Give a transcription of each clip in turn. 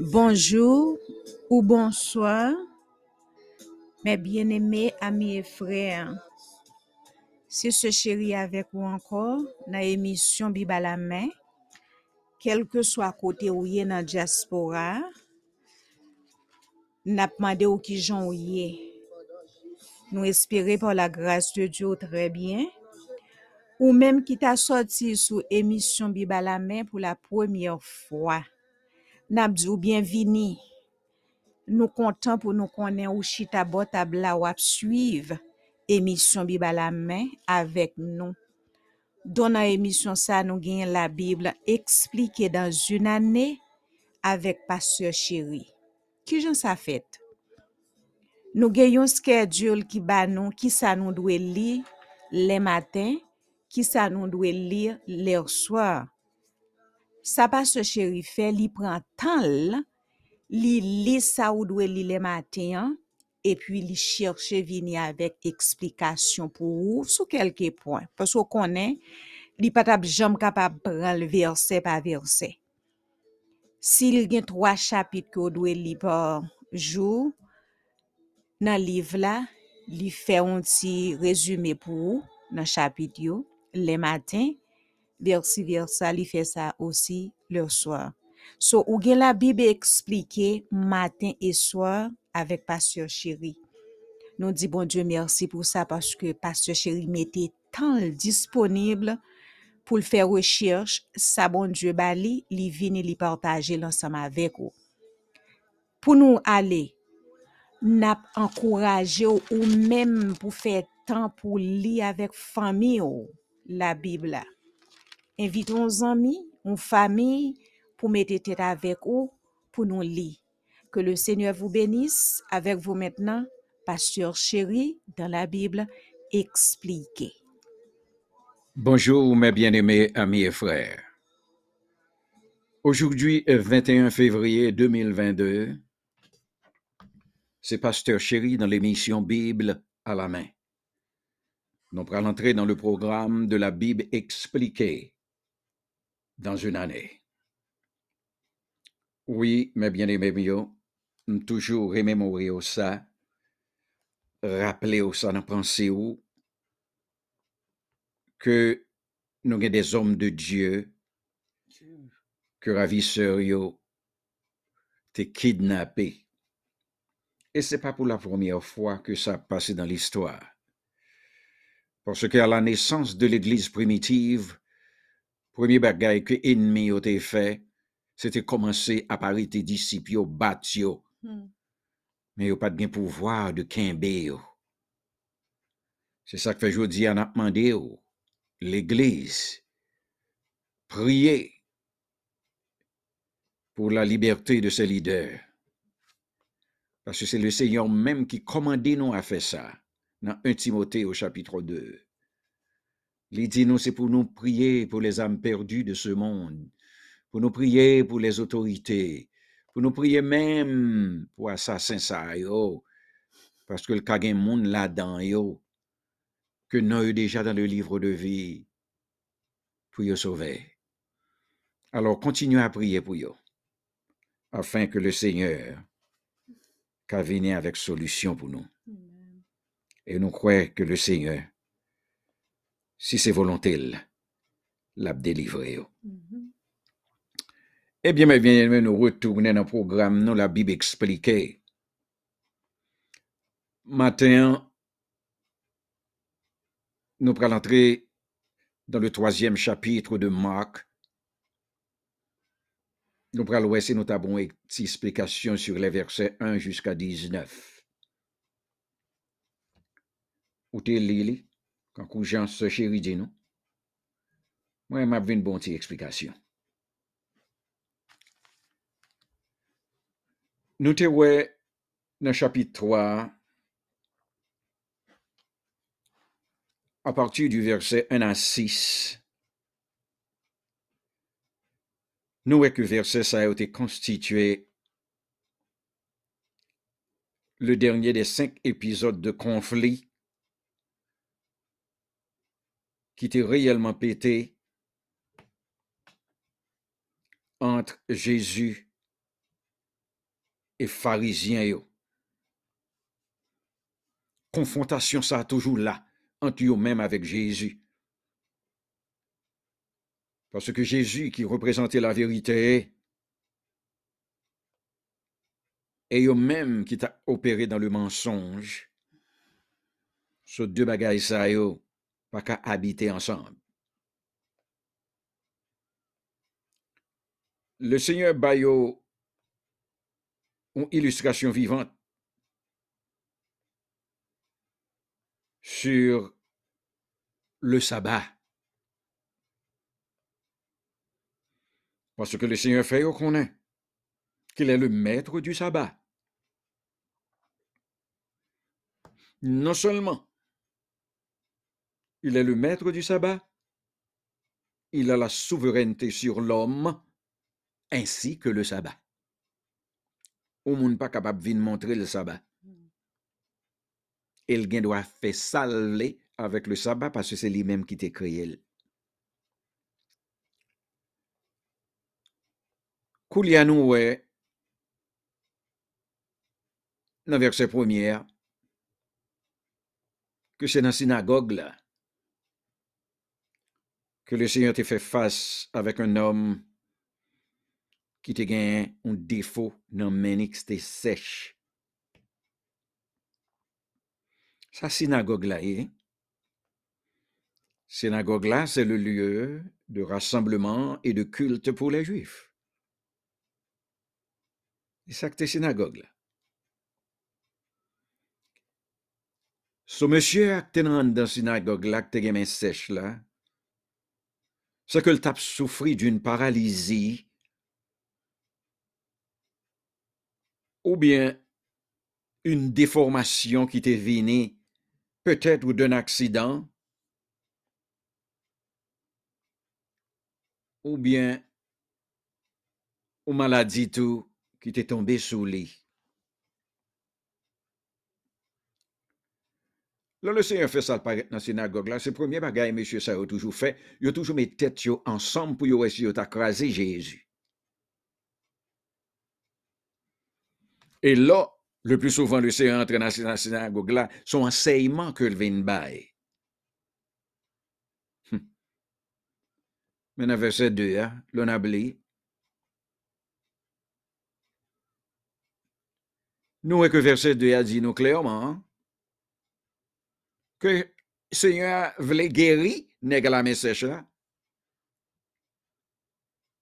Bonjour ou bonsoir, mes bien-aimés amis et frères. C'est ce chéri avec vous encore dans l'émission Bible à la main. Quel que soit côté où est dans la diaspora, n'a demandé ou qui j'en. Nous espérons par la grâce de Dieu très bien. Ou même qui t'a sorti sous émission Bible à la main pour la première fois. N'a dit ou bienvenue. Nous comptons pour nous connaître ou chita bot tabla ou ap suivre émission Bible à la avec nous. Dans la émission ça, nous gagnons la Bible expliquée dans une année avec Pasteur Chéri. Qui j'en sa fait? Nous gagnons schedule qui nous, qui ça nous doit lire les matins, qui ça nous doit lire les Sa pa se chéri fè, li pran tan l, li li sa ou dwe li le maten, epi li chèrche vini avèk eksplikasyon pou ou sou kelke pon. Paso konen, li patap jom kapap pran l verse pa verse. Si li gen 3 chapit ki ou dwe li pa jou, nan liv la, li fè onti rezume pou ou nan chapit yo, le maten, versi versa, li fait ça aussi le soir. So, ou gen la Bible expliquée matin et soir avec Pasteur Chéri. Nous dit bon Dieu merci pour ça parce que Pasteur Chéri mettait tant disponible pour le faire recherche. Ça bon Dieu bali, li vini li partager l'ensemble avec vous. Pour nous aller, n'a encouragé ou ou même pour faire temps pour lire avec famille ou la Bible. là. Invitons nos amis, une famille pour mettre tête avec vous pour nous lire. Que le Seigneur vous bénisse avec vous maintenant, Pasteur Chéri, dans la Bible expliquée. Bonjour mes bien-aimés amis et frères. Aujourd'hui, euh, 21 février 2022, c'est Pasteur Chéri dans l'émission Bible à la main. Nous allons entrer dans le programme de la Bible expliquée dans une année. Oui, mes bien-aimés toujours remémorer ça, rappeler au ça dans pensée ou que nous avons des hommes de Dieu que ravisseurs yo te kidnappé. Et c'est pas pour la première fois que ça a passé dans l'histoire. Parce qu'à la naissance de l'Église primitive, premier bagaille que ennemi ont été fait, c'était commencer à parler des disciples yo, battre yo, mais yo pas de de kembe yo. C'est ça que fait jodi on a demandé yo, l'Église, prier pour la liberté de ses leaders. Parce que c'est le Seigneur même qui commandait nous à faire ça. Dans 1 Timothée au chapitre 2. Il dit nous, c'est pour nous prier pour les âmes perdues de ce monde, pour nous prier pour les autorités, pour nous prier même pour assassins ça yo, parce que le kagin monde là-dedans yo, que nous avons déjà dans le livre de vie, pour y sauver. Alors continuez à prier pour eux, afin que le Seigneur qu'a venir avec solution pour nous. Et nous croyons que le Seigneur, si c'est volonté, l'a délivré. yo. Eh bien, mes bien-aimés, nous retournons dans le programme, nous, la Bible expliquée. Matin, nous allons entrer dans le troisième chapitre de Marc. Nous si nous avons une petite explication sur les versets 1 jusqu'à 19. Ou t'es lili, quand kou Jean se chéri dit nous. Moi, m'a une bonne petite explication. Nous te dans le chapitre 3, à partir du verset 1 à 6, nous voyons que verset ça a été constitué le dernier des cinq épisodes de conflit qui était réellement pété entre Jésus et pharisiens. Confrontation ça toujours là entre eux même avec Jésus. Parce que Jésus qui représentait la vérité et eux-mêmes qui t'a opéré dans le mensonge, ce deux bagailles ça yo, pas qu'à habiter ensemble. Le Seigneur Bayo, une illustration vivante sur le sabbat. Parce que le Seigneur fait connaît qu'il est le maître du sabbat. Non seulement il est le maître du sabbat, il a la souveraineté sur l'homme ainsi que le sabbat. Ou monde pas capable de montrer le sabbat. Et le doit faire salver avec le sabbat parce que c'est lui-même qui t'a créé. Koulianou ouais dans verset premier que c'est dans la synagogue là que le Seigneur t'a fait face avec un homme qui te gagné un défaut dans menix te sèche. Sa synagogue là, eh? synagogue là, c'est le lieu de rassemblement et de culte pour les Juifs. C'est ça que synagogue là. Ce monsieur qui dans la synagogue là, qui te sèche là, c'est que le tape souffrit d'une paralysie ou bien une déformation qui t'est venue peut-être ou d'un accident, ou bien une maladie tout qui t'est tombé sous lit. Là, le Seigneur fait ça dans la synagogue. Là, c'est le premier bagage, monsieur, ça a toujours fait. Il a toujours mis tête ensemble pour essayer d'écraser Jésus. Et là, le plus souvent, le Seigneur entre dans la synagogue là, son enseignement que le vient bail. Hum. Maintenant, verset 2, hein, l'on a Nous, que verset 2 a dit nous clairement, hein, que Seigneur voulait guérir nèg la message là.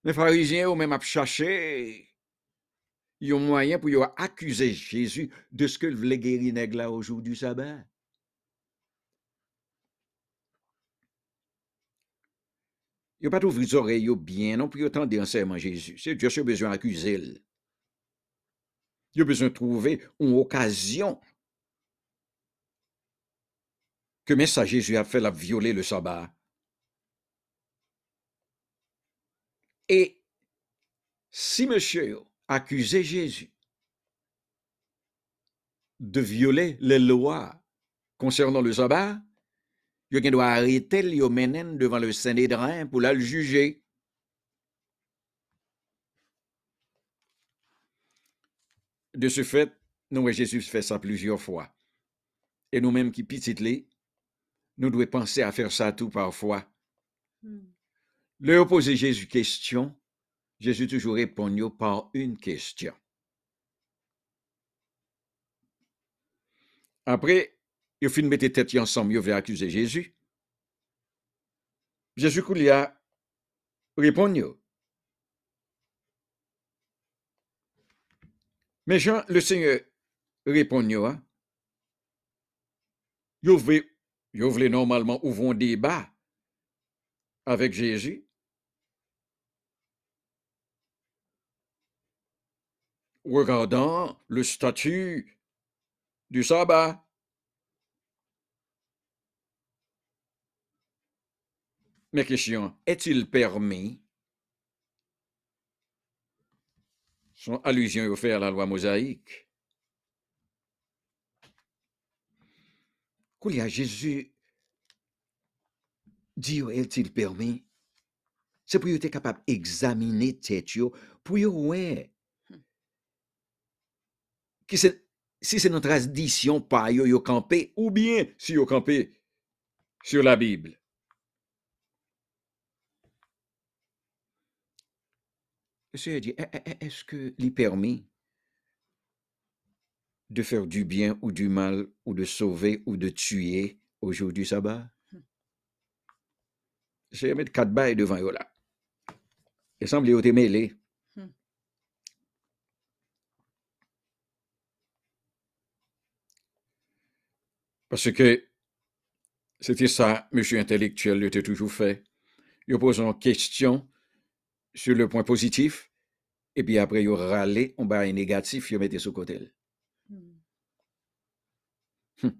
Les pharisiens ont même cherché un moyen pour accuser Jésus de ce que voulait guérir nèg là au jour du sabbat. Il pas ouvrir les oreilles bien non pour entendre enseignement Jésus. C'est Dieu qui a besoin d'accuser. Il a besoin de trouver une occasion que message Jésus a fait la violer le sabbat. Et si monsieur accusait Jésus de violer les lois concernant le sabbat, il doit arrêter le devant le Sanhédrin pour le juger. De ce fait, nous, Jésus fait ça plusieurs fois. Et nous-mêmes qui petites nous devons penser à faire ça tout parfois. Le poser Jésus question, Jésus toujours répond par une question. Après, il fin mettre tête ensemble, il va accuser Jésus. Jésus lui a répondu. Mais Jean, le Seigneur répond, hein? il veut vous voulez normalement ouvrir un débat avec Jésus. Regardant le statut du sabbat. Mais question, est-il permis? Son allusion offerte à la loi mosaïque. A Jésus dit, est-il permis? C'est pour être capable d'examiner tête pour ouais. qui c'est si c'est notre tradition pas yo yo campé ou bien si yo campé sur la Bible. Le Seigneur dit, "Eh, eh, eh, est-ce que l'est permis? De faire du bien ou du mal, ou de sauver ou de tuer au jour du sabbat? Seigneur met quatre bails devant yo là. Il semble yo te mêlé. Hmm. Parce que c'était ça, monsieur intellectuel, il était toujours fait. Il pose une question sur le point positif, et puis après, il râlé, on bat un négatif, il mettait sur côté. Hmm.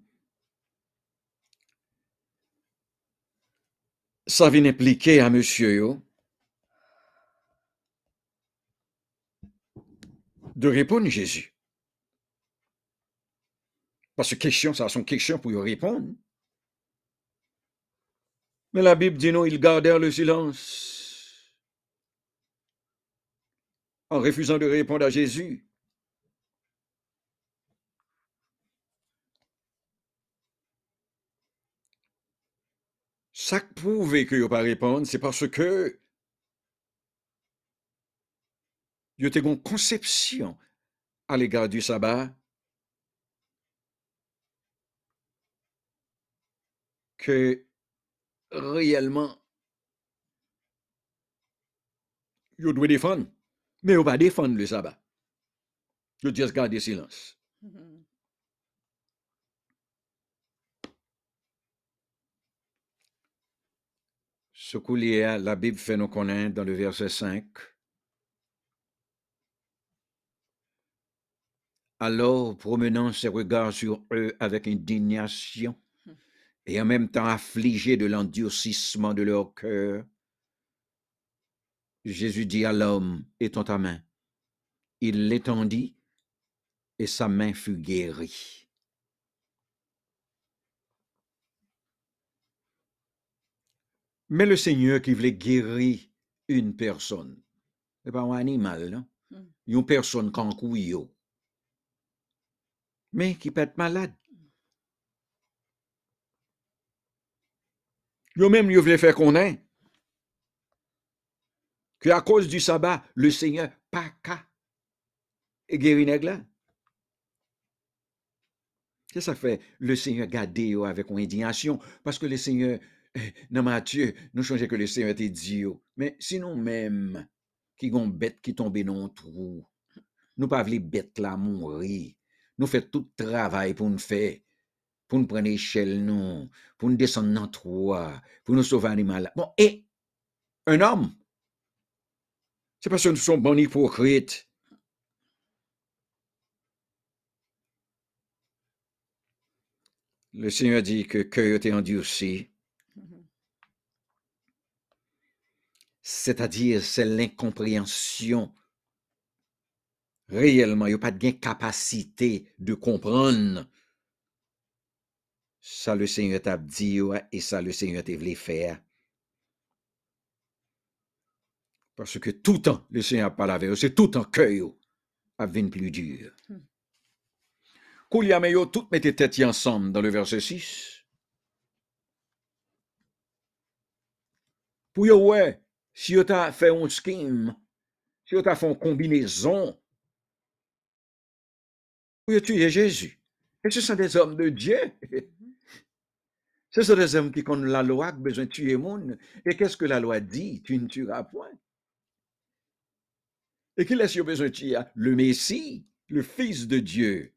Ça vient impliquer à monsieur yo de répondre Jésus. Parce que question, ça sont questions pour y répondre. Mais la Bible dit non, ils gardèrent le silence en refusant de répondre à Jésus. Ça prouve que ne pas répondre, c'est parce que il y a une conception à l'égard du sabbat que réellement yo doit défendre, mais on va défendre le sabbat. Yo juste garder silence. Ce à la Bible fait nous connaître dans le verset 5. Alors, promenant ses regards sur eux avec indignation, et en même temps affligé de l'endurcissement de leur cœur, Jésus dit à l'homme, étends ta main. Il l'étendit, et sa main fut guérie. Mais le Seigneur qui voulait guérir une personne, c'est pas un animal, non? Mm. Une personne qu'en couillot, mais qui peut être malade. Yo même, yo voulait faire connaître que à cause du sabbat, le Seigneur pas qu'à guérir là. Qu'est-ce que ça fait? Le Seigneur garde yo avec une indignation parce que le Seigneur, dans Matthieu, nous changeons que le Seigneur était yo. Mais sinon même, qui gon bête qui tombe dans un trou, nous pas vle bête là mourir. Nous fait tout travail pour nous faire, pour nous prendre l'échelle, pour nous descendre dans le trou, pour nous sauver l'animal. Bon, et un homme, c'est parce que nous sommes bons hypocrites. Le Seigneur dit que cœur était endurci, c'est-à-dire c'est l'incompréhension. Réellement, il n'y a pas de capacité de comprendre. Ça, le Seigneur t'a dit, et ça, le Seigneur t'a voulu faire. Parce que tout le temps, le Seigneur parle avec eux, c'est tout le temps que a plus dur. Hmm. Koulia, mais yo tout mettez tête ensemble dans le verset 6. Pour ouais, si yo t'a fait un scheme, si yo t'a fait une combinaison, pour yo tuer Jésus. Et ce sont des hommes de Dieu. Ce sont des hommes qui connaissent la loi, qui ont besoin de tuer monde. Et qu'est-ce que la loi dit? Tu ne tueras point. Et qui laisse besoin de tuer? Le Messie, le Fils de Dieu.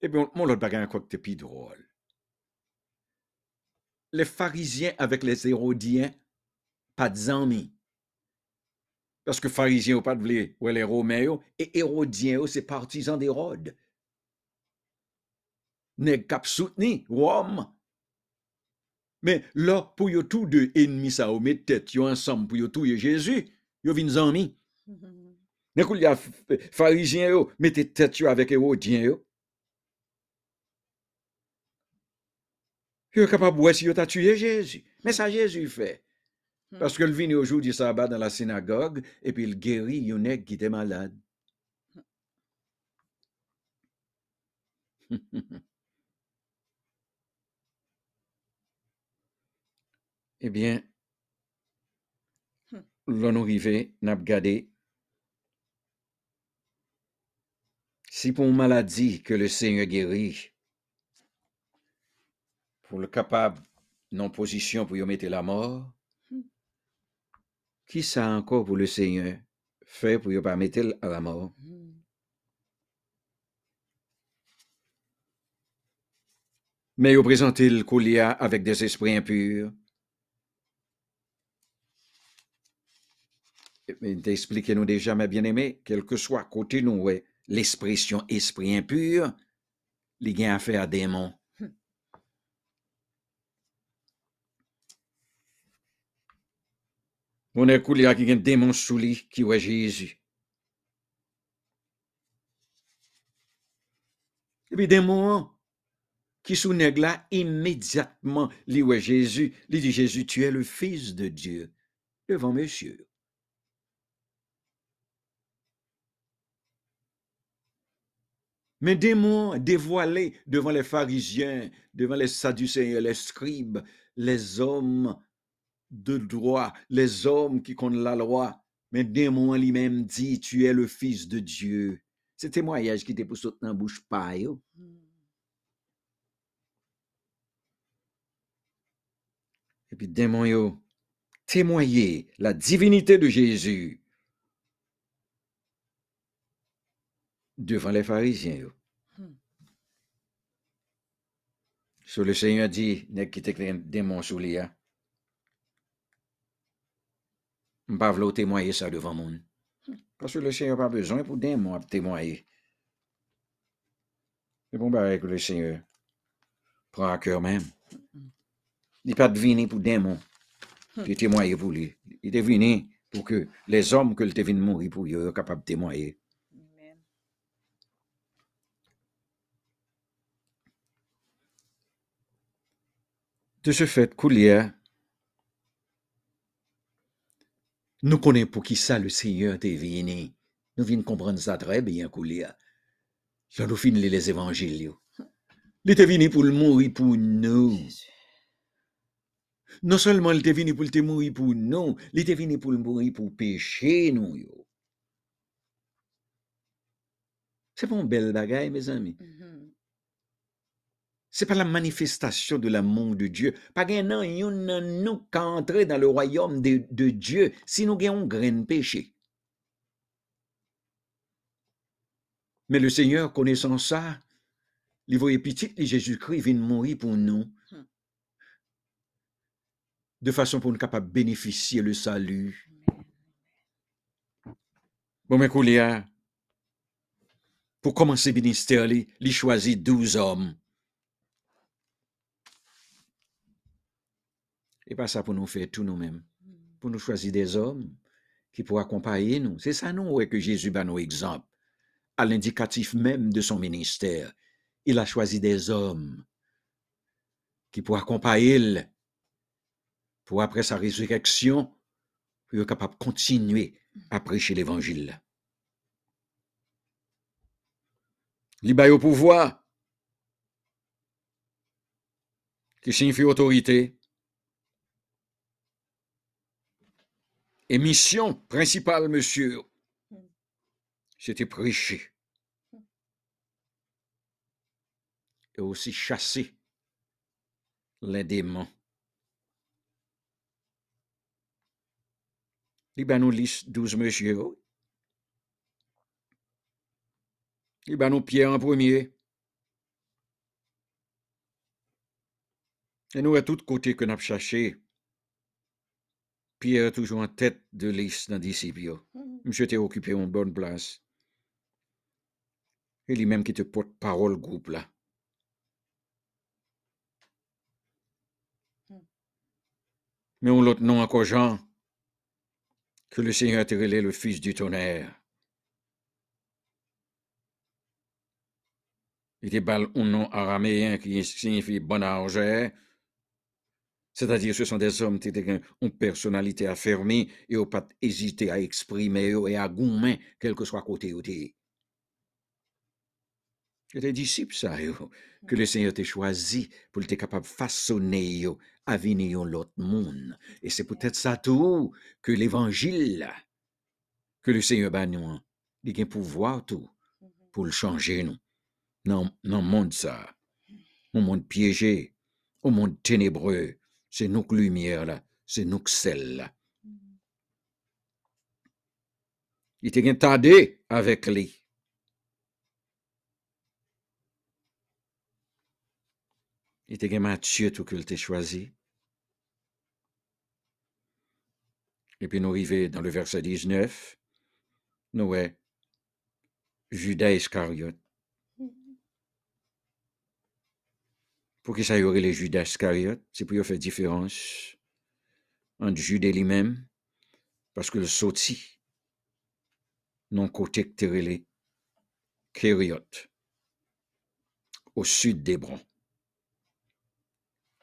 Et bien, mon l'autre bagage, quoi que plus drôle. Les pharisiens avec les hérodiens, pas de amis. Parce que pharisiens ou pas de vle, ou les romains, yo, et hérodiens, yo, c'est partisans d'Hérode. Nèg kap soutenu Rome. Mais là, pour yo tous deux ennemis ça, ou mettre tête yo ensemble pour yo tuer Jésus, yo vin zami. Mais kou y a pharisiens yo, mettez tête avec hérodiens Yo capable de si Jésus. Mais ça Jésus fait. Hmm. Parce que le vient au jour du sabbat dans la synagogue et puis il guérit Yonek qui était malade. eh bien, l'on arrivé, n'a. Si pour une maladie que le Seigneur guérit, pour le capable non position pour y mettre la mort, Hmm. qui ça encore pour le Seigneur fait pour y pas mettre à la mort? Hmm. Mais il présenté le collier avec des esprits impurs? Mais d'expliquer-nous déjà, mes bien-aimés, quel que soit côté nous, l'expression esprit impur, les gains à faire à démon. On qui a un démon sous qui ouais Jésus. Et puis démon, qui sous immédiatement, ouais Jésus, lui dit Jésus, tu es le Fils de Dieu, devant monsieur. Mais démons dévoilés devant les pharisiens, devant les sadducéens, les scribes, les hommes de droit, les hommes qui connaissent la loi. Mais démon lui-même dit, tu es le fils de Dieu. C'est témoignage qui était pour sauter dans la bouche paille. Hmm. Et puis démon yo, témoigner la divinité de Jésus devant les pharisiens. yo. Hmm. So le Seigneur dit, nèg qui te un démon sous lui, hein. M'pa v'lò témoigner ça devant monde. Parce que le Seigneur n'a pas besoin pour démon à témoigner. C'est bon que le Seigneur prend à cœur même. Il n'est pas devenu pour démon qui témoigner pour lui. Il est venu pour que les hommes que le te venu mourir pour eux soient capables de témoigner. De ce fait, Coulier, nous connaissons pour qui ça le Seigneur est venu. Nous venons comprendre ça très bien. Quand nous finissons les évangiles, il était venu pour le mourir pour nous. Non seulement il était venu pour le mourir pour nous, il était venu pour le mourir pour pécher nous. C'est pas une belle bagaille, mes amis. Mhm. C'est pas la manifestation de l'amour de Dieu. Pas gen nan yon nan nous qu'à entrer dans le royaume de, de Dieu si nous avons grain péché. Mais le Seigneur, connaissant ça, il voyait petit, et Jésus-Christ vient mourir pour nous. Hmm. De façon pour nous capables de bénéficier le salut. Bon, mais pour commencer le ministère, il choisit 12 hommes. Et pas ça pour nous faire tout nous-mêmes. Hmm. Pour nous choisir des hommes qui pourront accompagner nous. C'est ça, nous, ouais, que Jésus bat nos exemples. À l'indicatif même de son ministère, il a choisi des hommes qui pourront accompagner pour après sa résurrection, pour être capable de continuer à prêcher l'évangile. Il baille au pouvoir, qui signifie autorité, et mission principale, monsieur, Mm. c'était prêcher. Et aussi chasser les démons. Il ba nous liste 12 monsieur. yo. Il ba nous Pierre en premier. Et nous, à tous côtés que nous avons cherché, Pierre est toujours en tête de liste dans. Mhm. Monsieur t'a occupé une bonne place. Et lui-même qui te porte parole groupe là. Hmm. Mais on l'autre nom encore Jean, que le Seigneur a relé le fils du tonnerre. Il était bal un nom araméen qui signifie bon argent. C'est-à-dire, ce sont des hommes qui ont une personnalité affirmée et n'ont pas hésité à exprimer et à goumer, quel que soit côté où t'es. Et les disciples, ça, yo, que le Seigneur t'a choisi pour être capable de façonner à venir l'autre monde. Et c'est peut-être ça tout que l'évangile que le Seigneur bat nous, il a pouvoir tout pour le changer nous. Dans le monde ça, au monde piégé, au monde ténébreux, c'est nous que lumière là, c'est nous que celle là. Il était tardé avec lui. Il était Mathieu tout qu'il t'a choisi. Et puis nous arrivons dans le verset 19. Nous ouais, Judas Iscariote. Pour qui ça y aurait les Judas Iscariote? C'est pour faire différence entre Judas lui-même, parce que le sauti, non côté que les Kériote, au sud d'Hébron.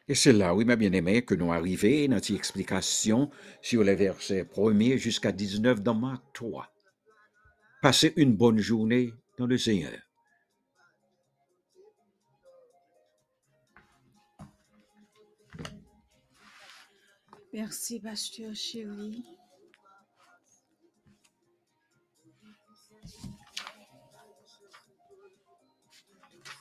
Et c'est là, oui, ma bien-aimée, que nous arrivons notre explication sur les versets 1er jusqu'à 19 dans Marc 3. Passez une bonne journée dans le Seigneur. Merci, pasteur chéri.